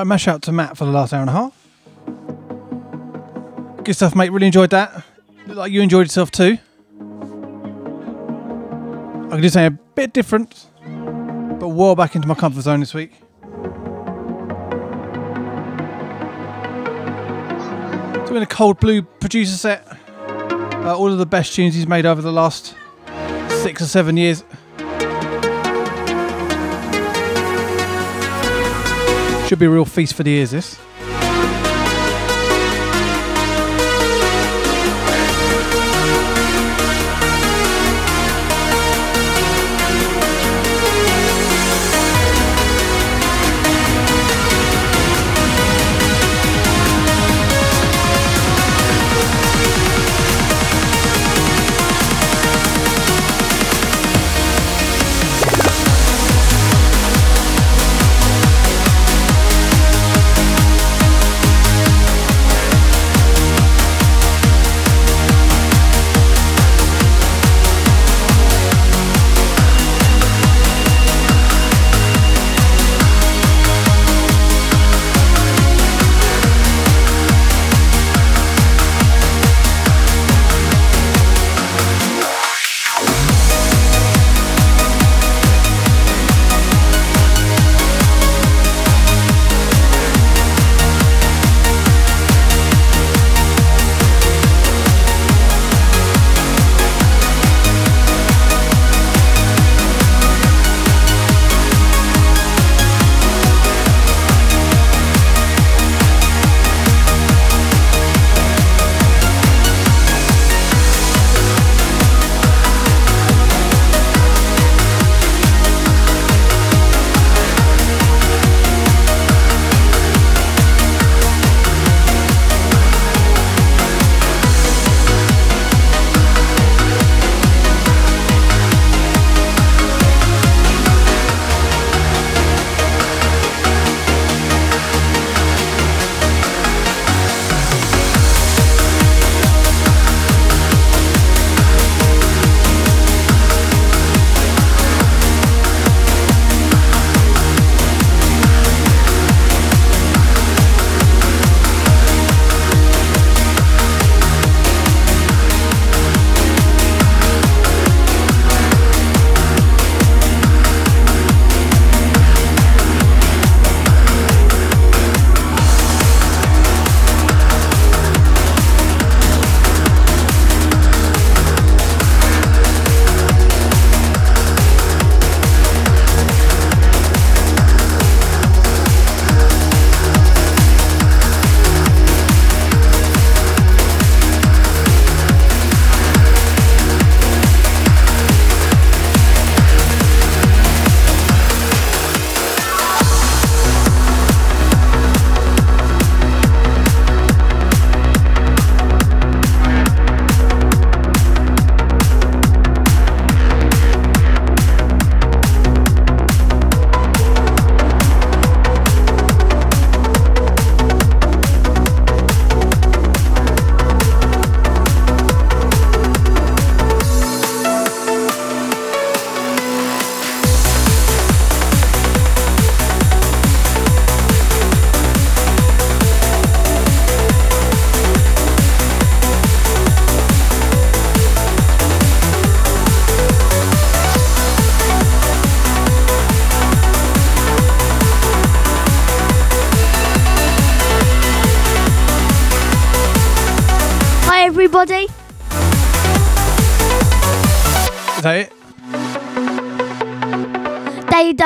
Right, mash out to Matt for the last hour and a half. Good stuff, mate. Really enjoyed that. Looked like you enjoyed yourself too. I can do something a bit different, but well back into my comfort zone this week. Doing a Coldblue producer set. Uh, all of the best tunes he's made over the last six or seven years. Should be a real feast for the ears, this.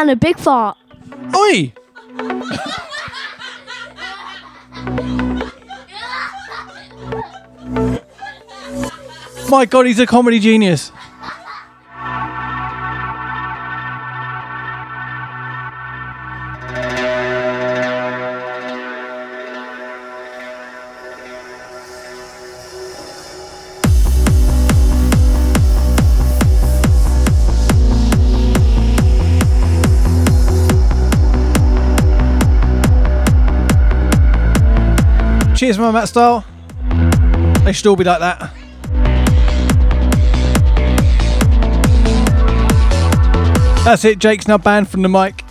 They a big fart. Oi! My god, he's a comedy genius. Cheers, my Matt Style. They should all be like that. That's it. Jake's now banned from the mic.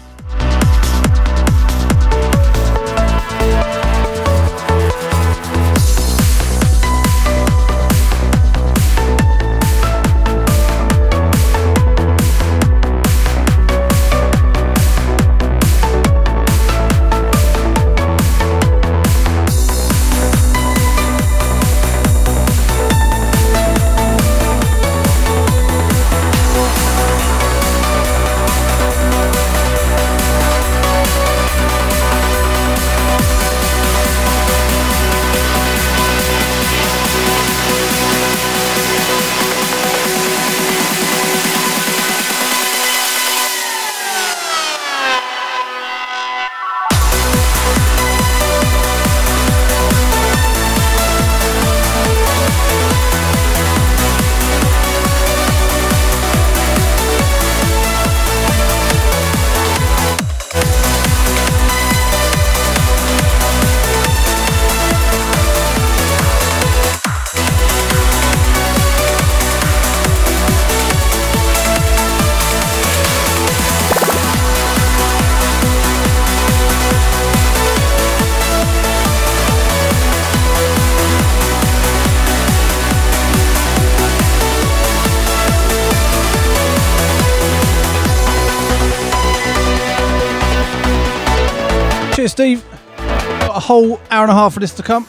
Steve. Got a whole hour and a half for this to come.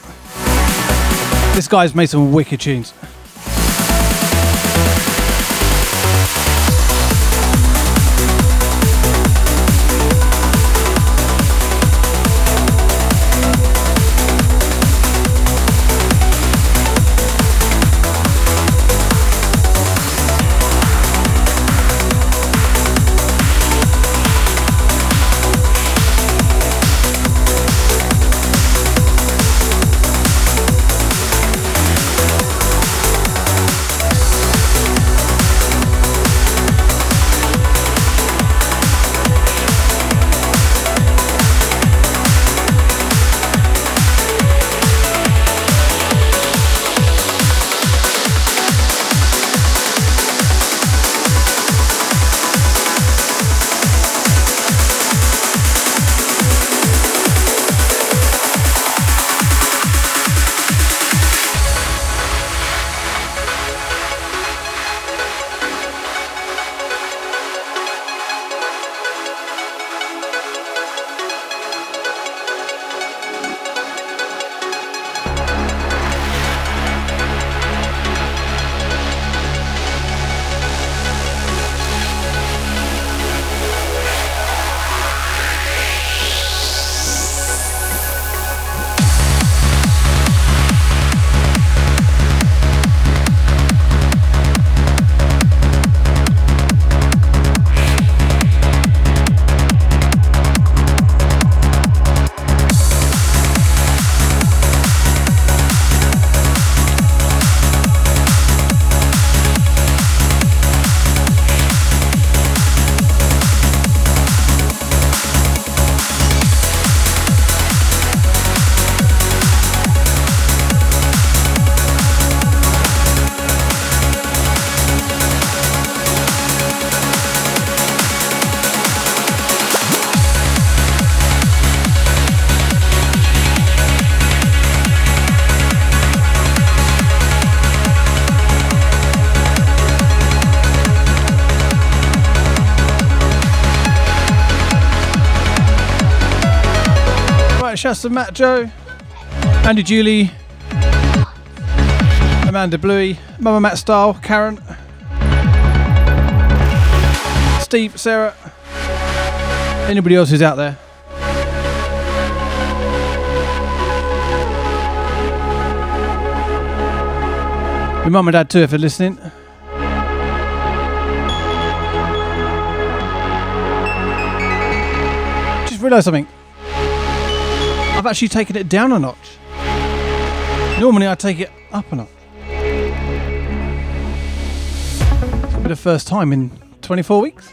This guy's made some wicked tunes. To Matt Joe, Andy Julie, Amanda Bluey, Mama Matt Style, Karen, Steve, Sarah, anybody else who's out there. Your mum and dad too if they're listening. Just realised something. I've actually taken it down a notch. Normally I take it up a notch. For the first time in 24 weeks.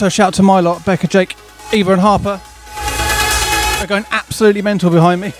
Also, shout to my lot, Becca, Jake, Eva, and Harper. They're going absolutely mental behind me.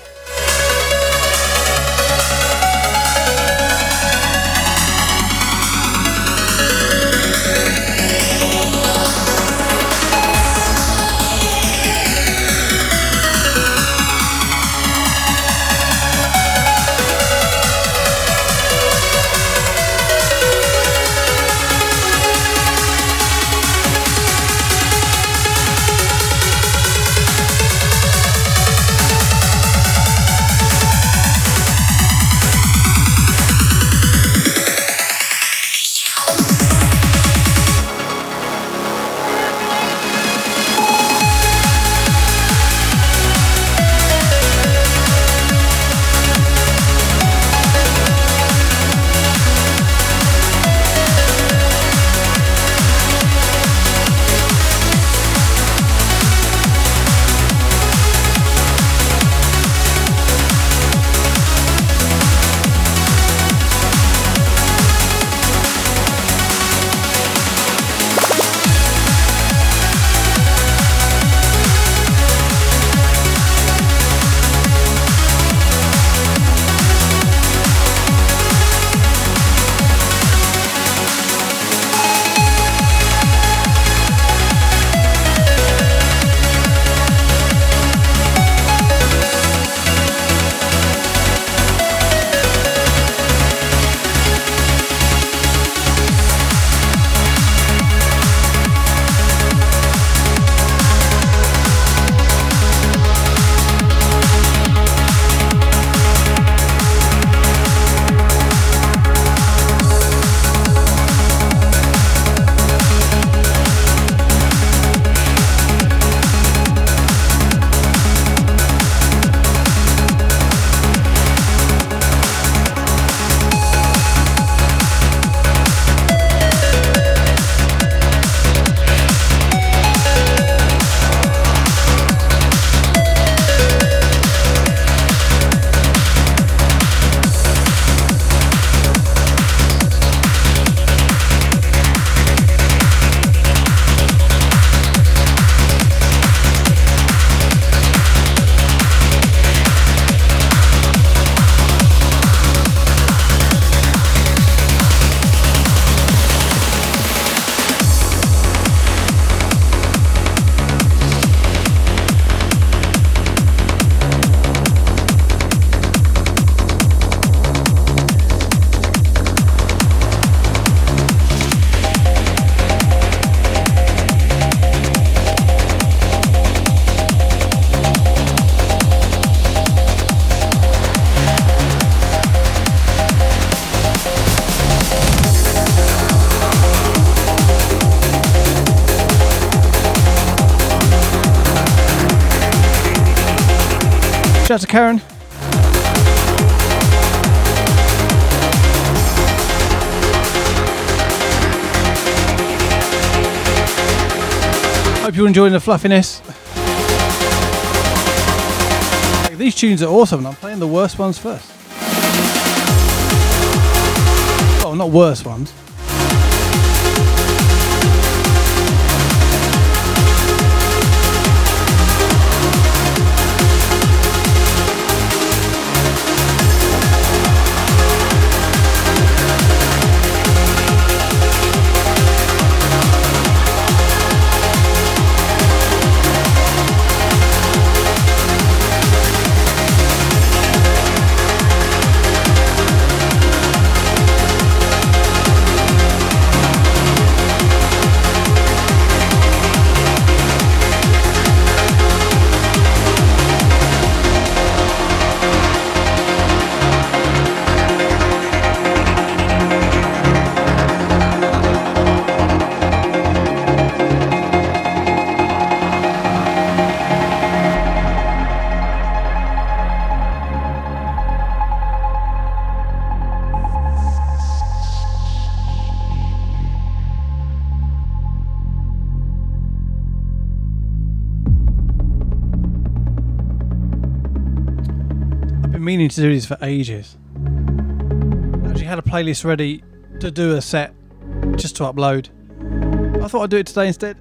Shout out to Karen. Hope you're enjoying the fluffiness. These tunes are awesome, and I'm playing the worst ones first. Oh, not worst ones. Ages. I actually had a playlist ready to do a set just to upload. I thought I'd do it today instead.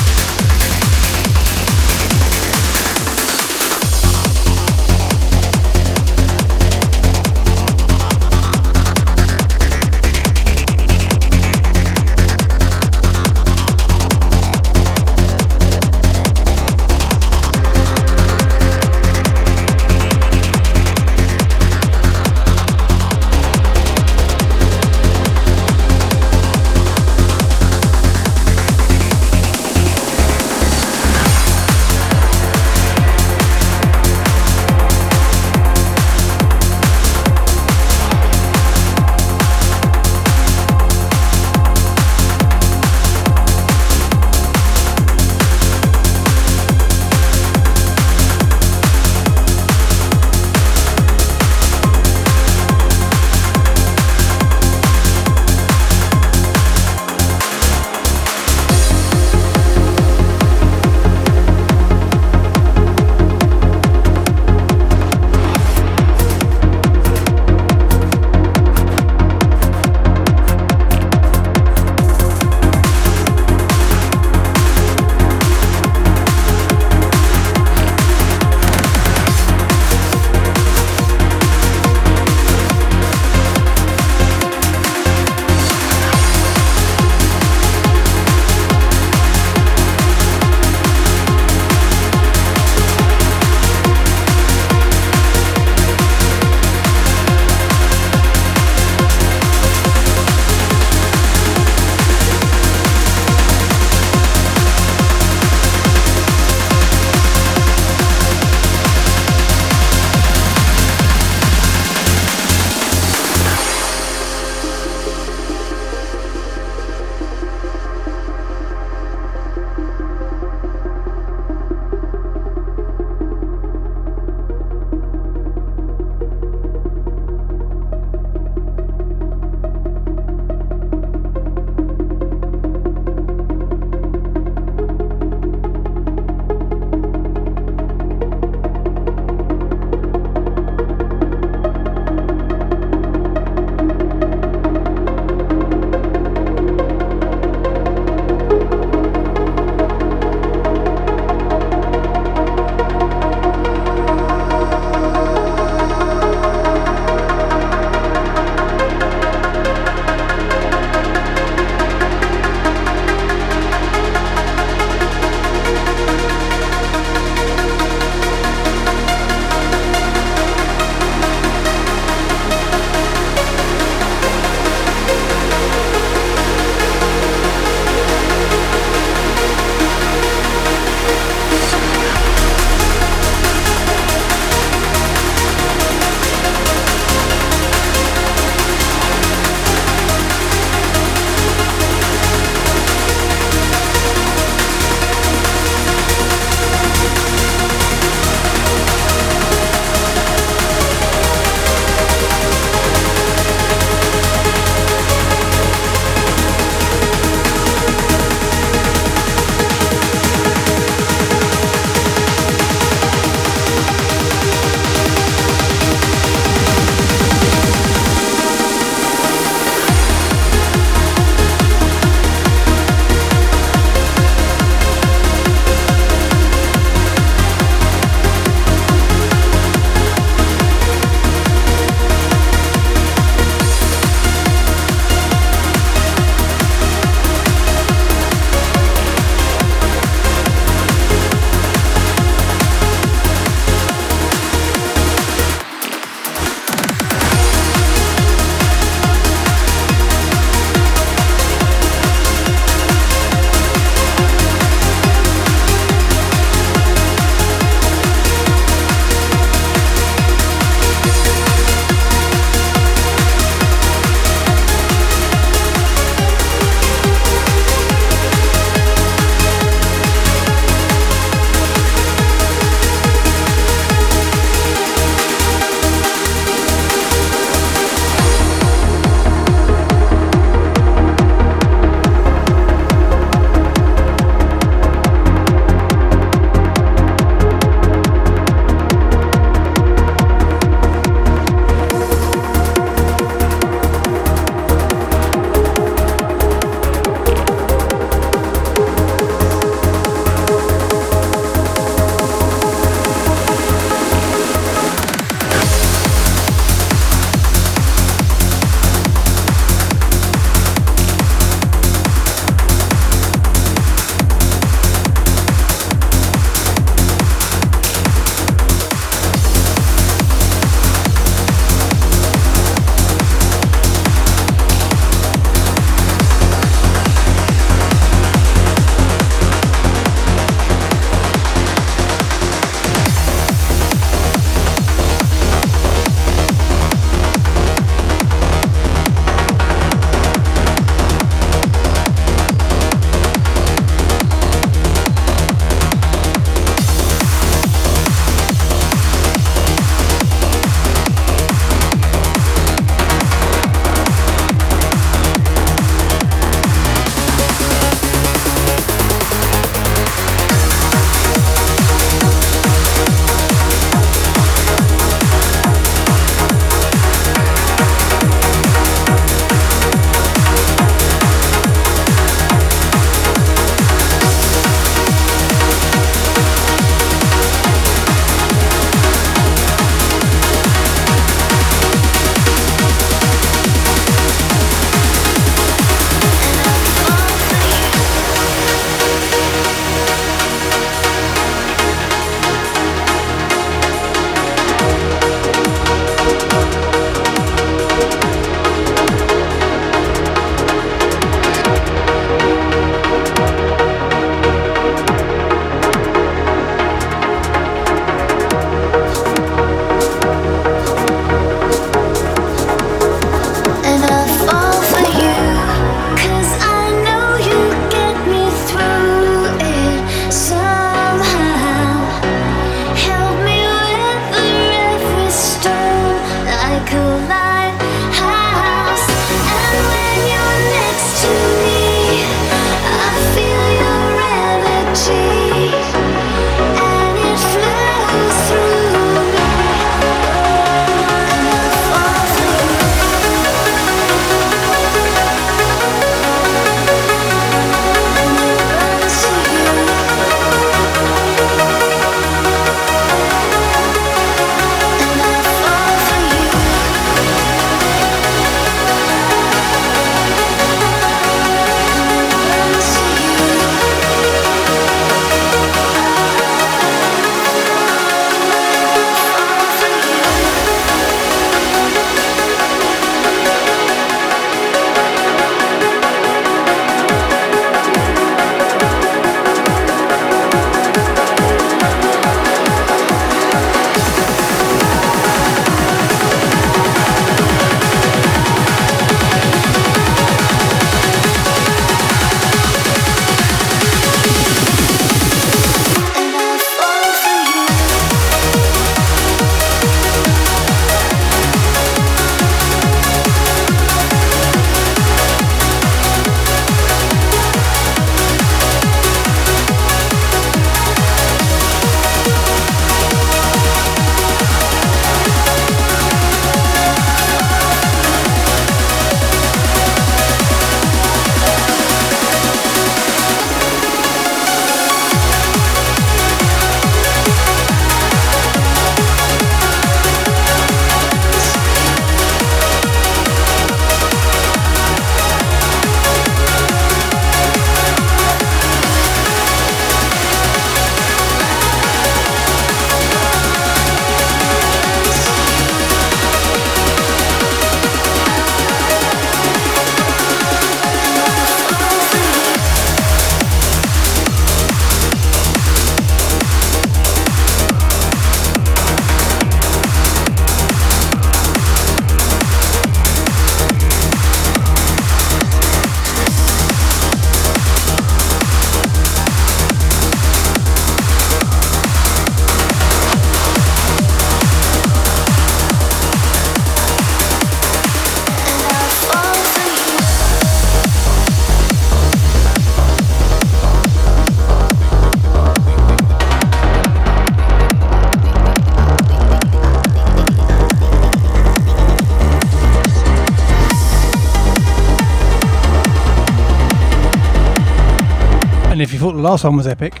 Thought the last one was epic.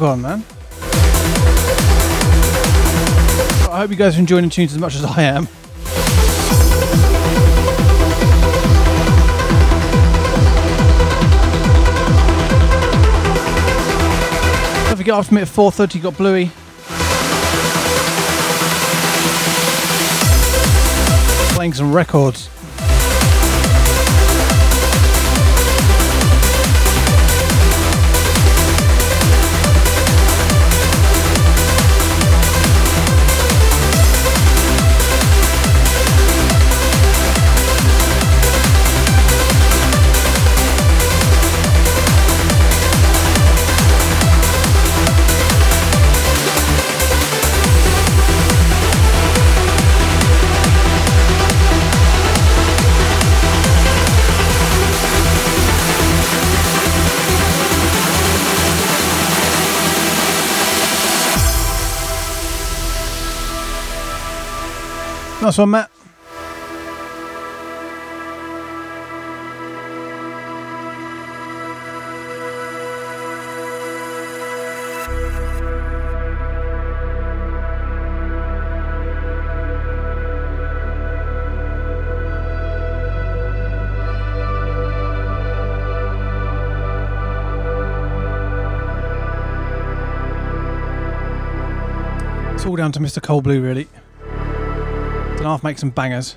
Gone, man? I hope you guys are enjoying the tunes as much as I am. Don't forget after me at 4.30 you got Bluey. Playing some records. It's all down to Mr. Coldblue, really. Then I'll make some bangers.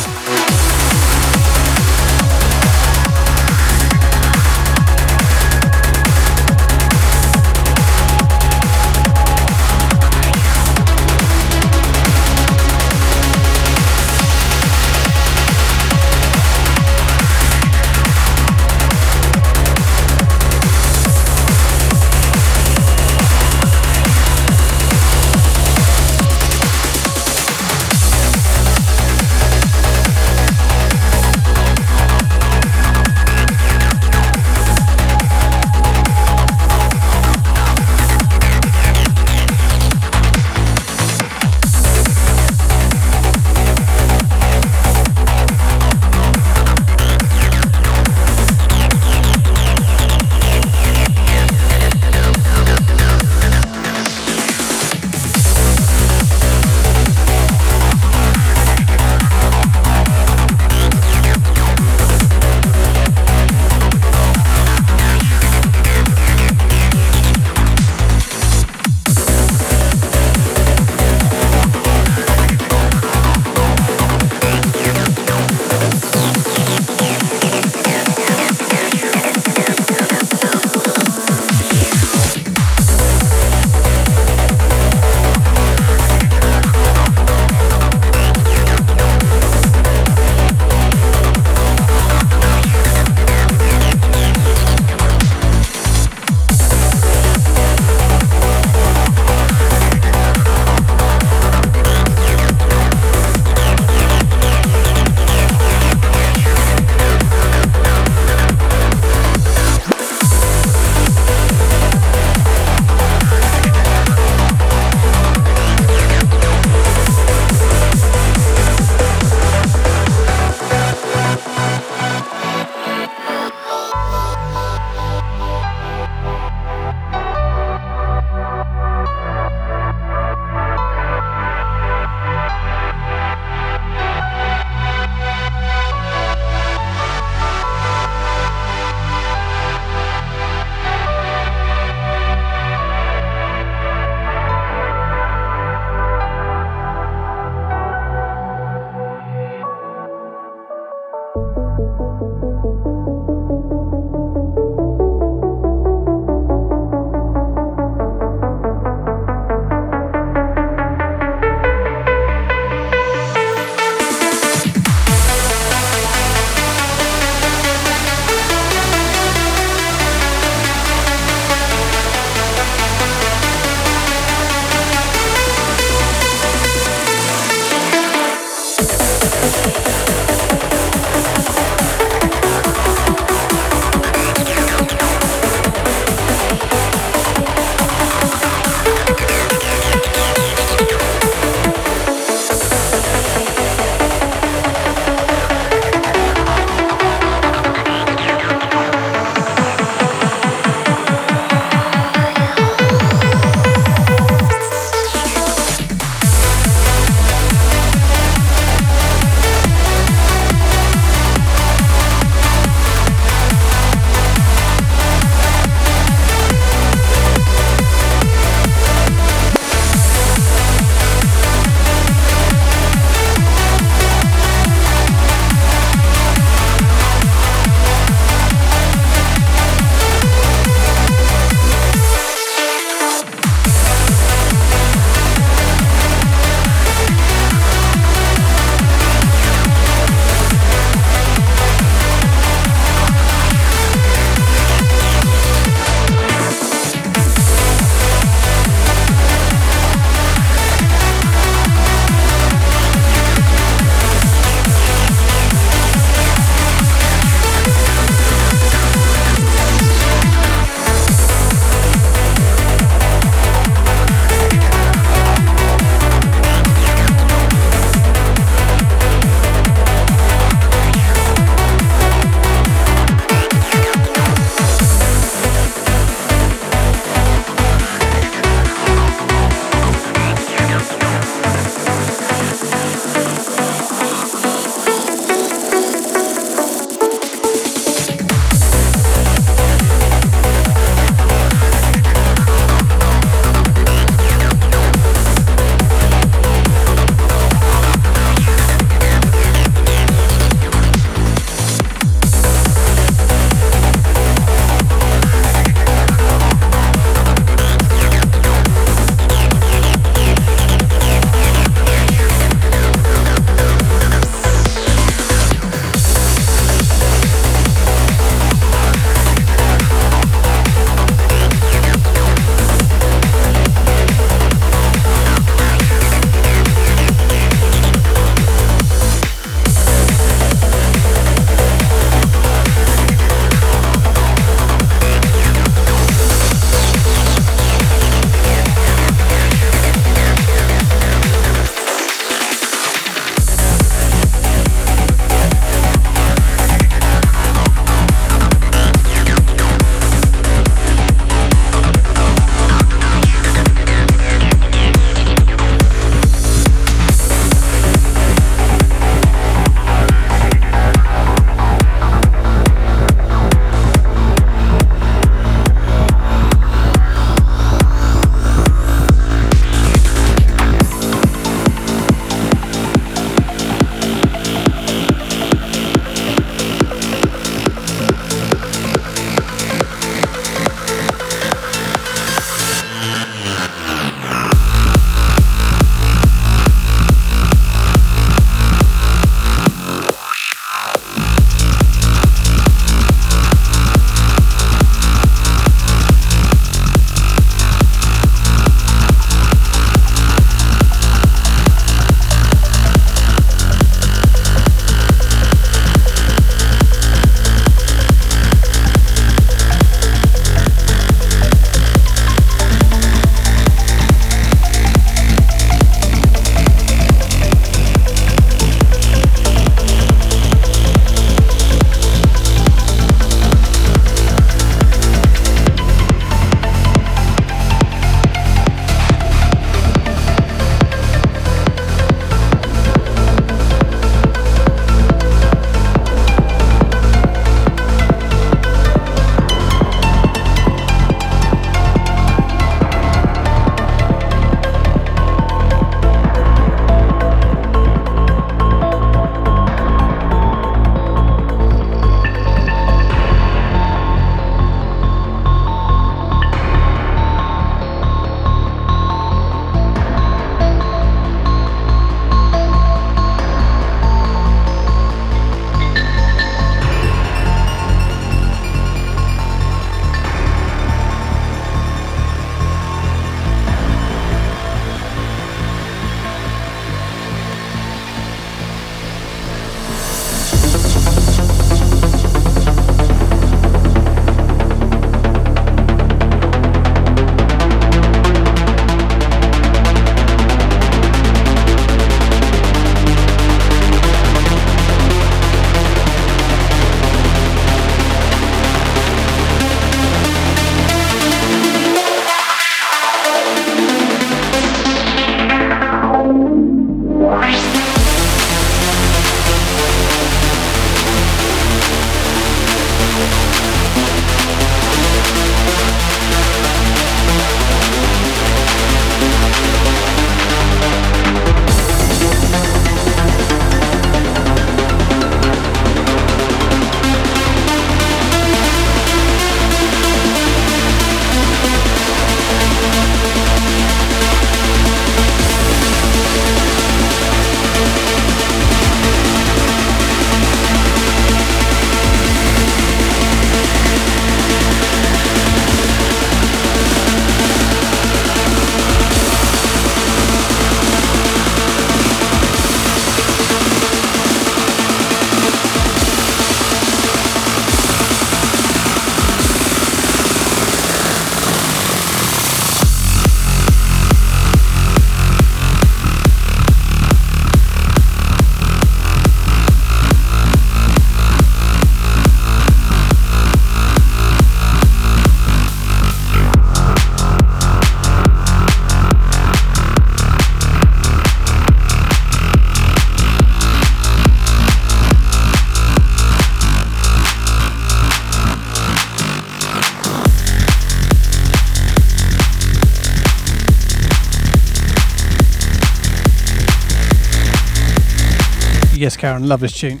Karen, love this tune.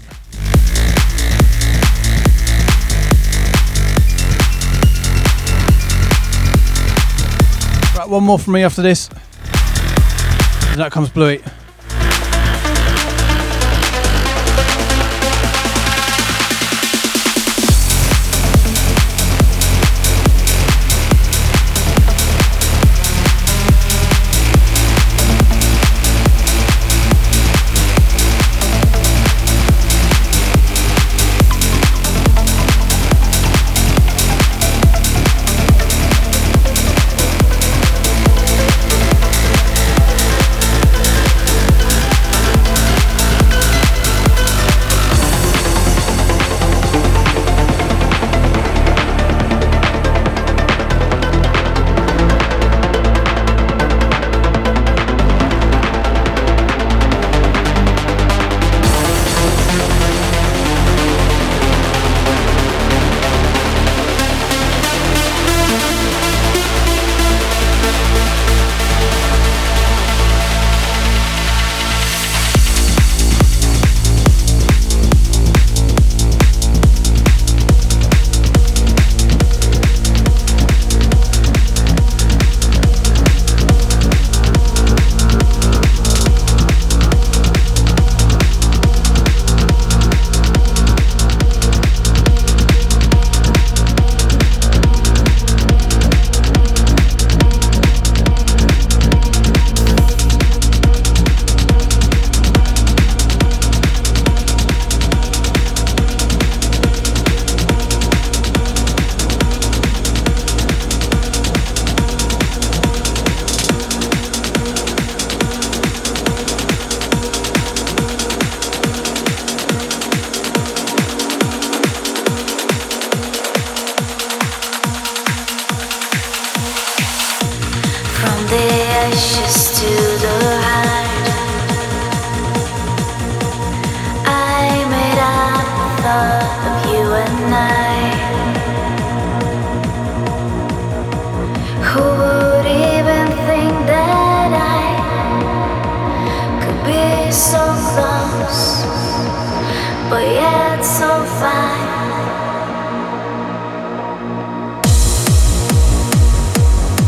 Right, one more from me after this. That comes Bluey.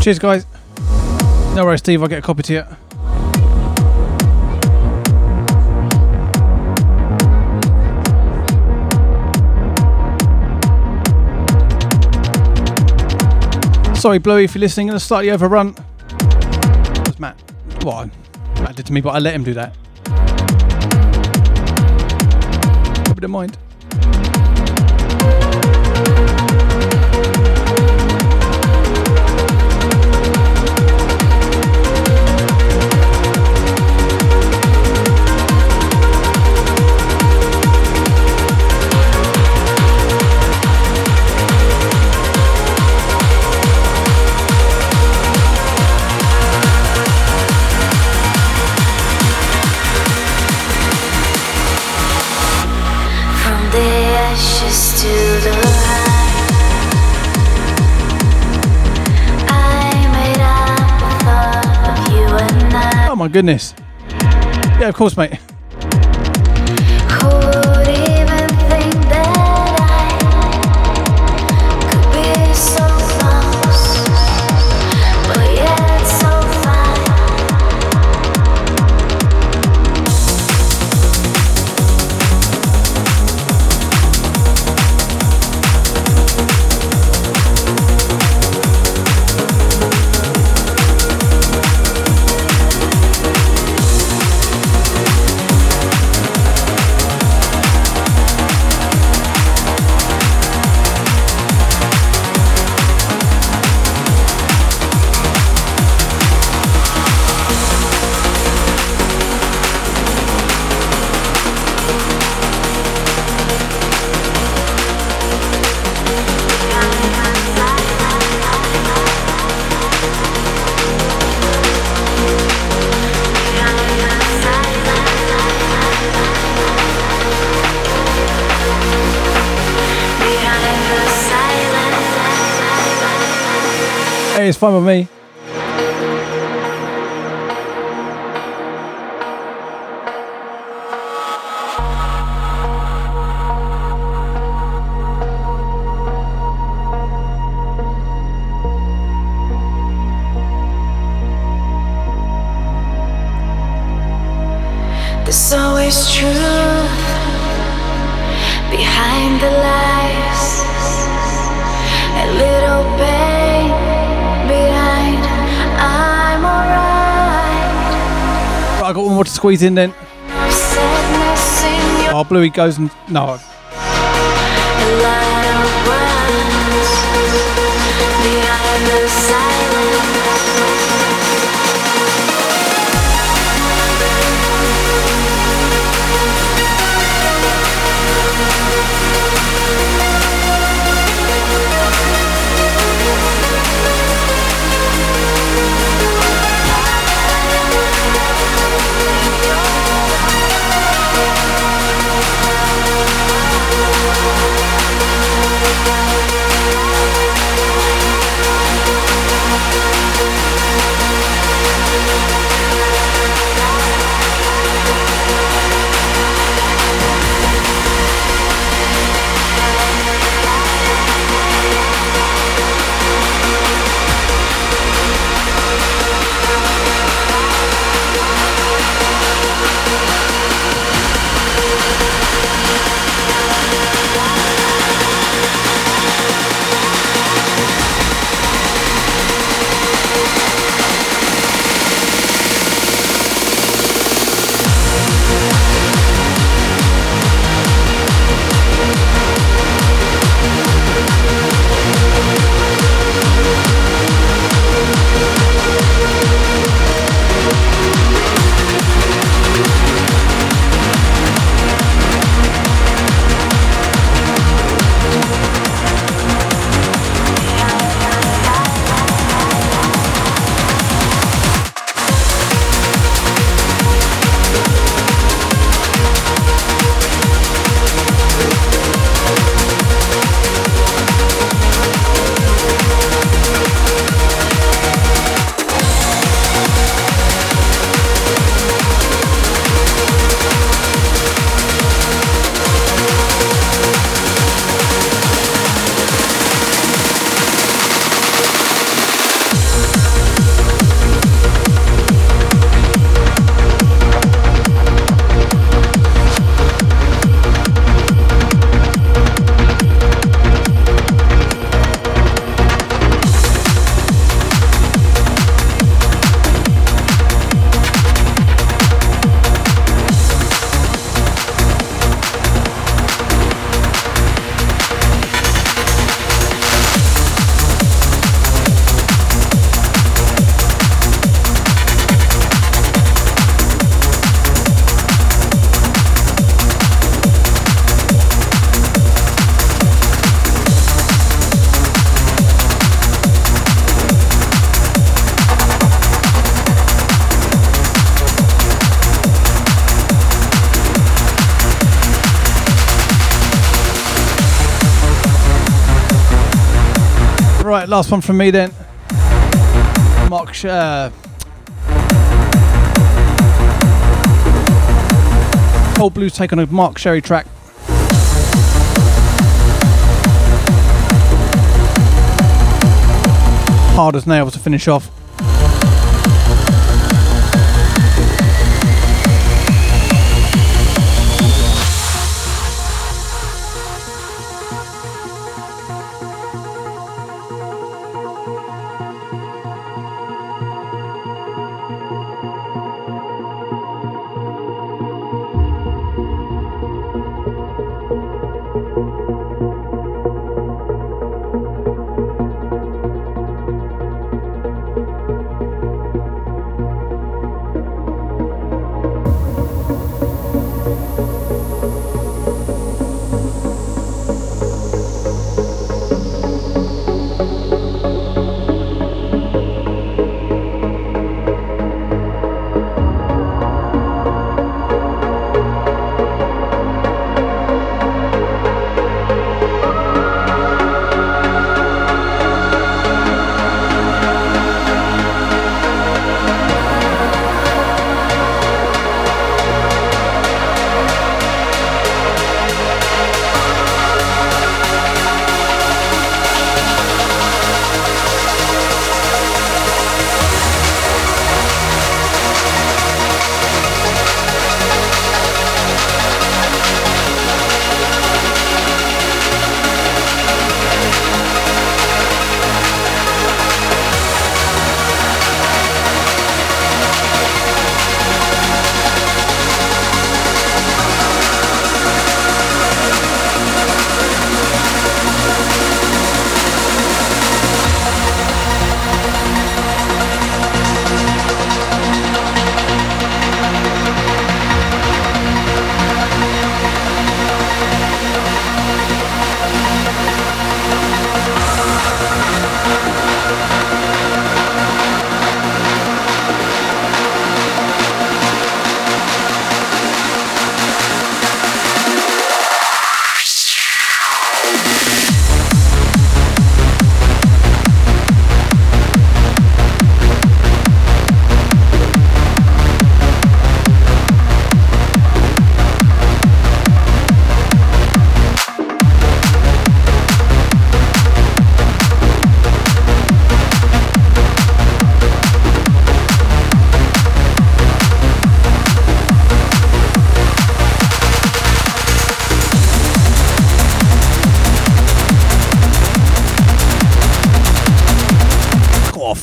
Cheers, guys. No worries, Steve. I'll get a copy to you. Sorry, Bluey, if you're listening, a slightly overrun. That's Matt. What? Matt did to me, but I let him do that. Hope don't mind. Goodness. Yeah, of course, mate. It's fine got one more to squeeze in then. Sadness in your Oh, Bluey goes and no. Last one from me then. Mark. Uh, Coldblue's take on a Mark Sherry track. Hard as nails to finish off.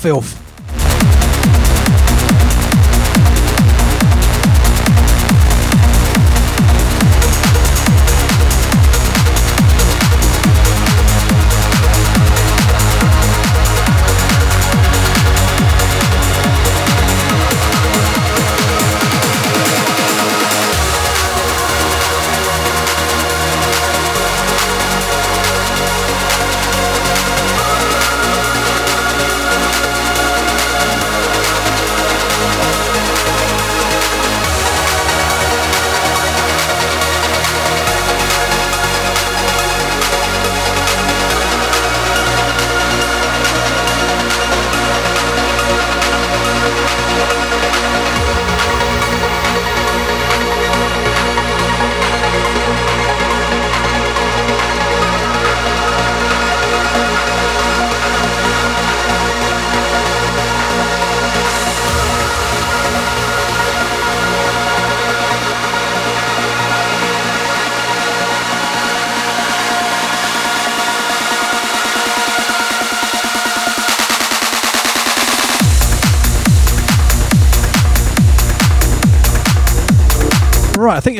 What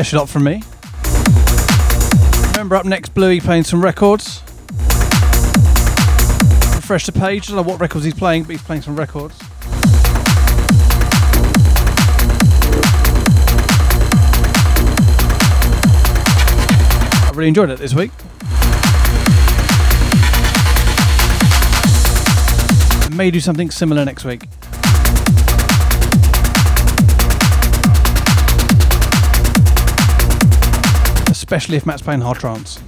I a lot from me. Remember, up next, Bluey playing some records. Refresh the page. I don't know what records he's playing, but he's playing some records. I really enjoyed it this week. I may do something similar next week. Especially if Matt's playing hard trance.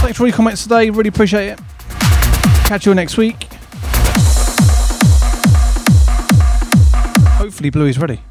Thanks for all your comments today, really appreciate it. Catch you next week. Hopefully, Bluey's ready.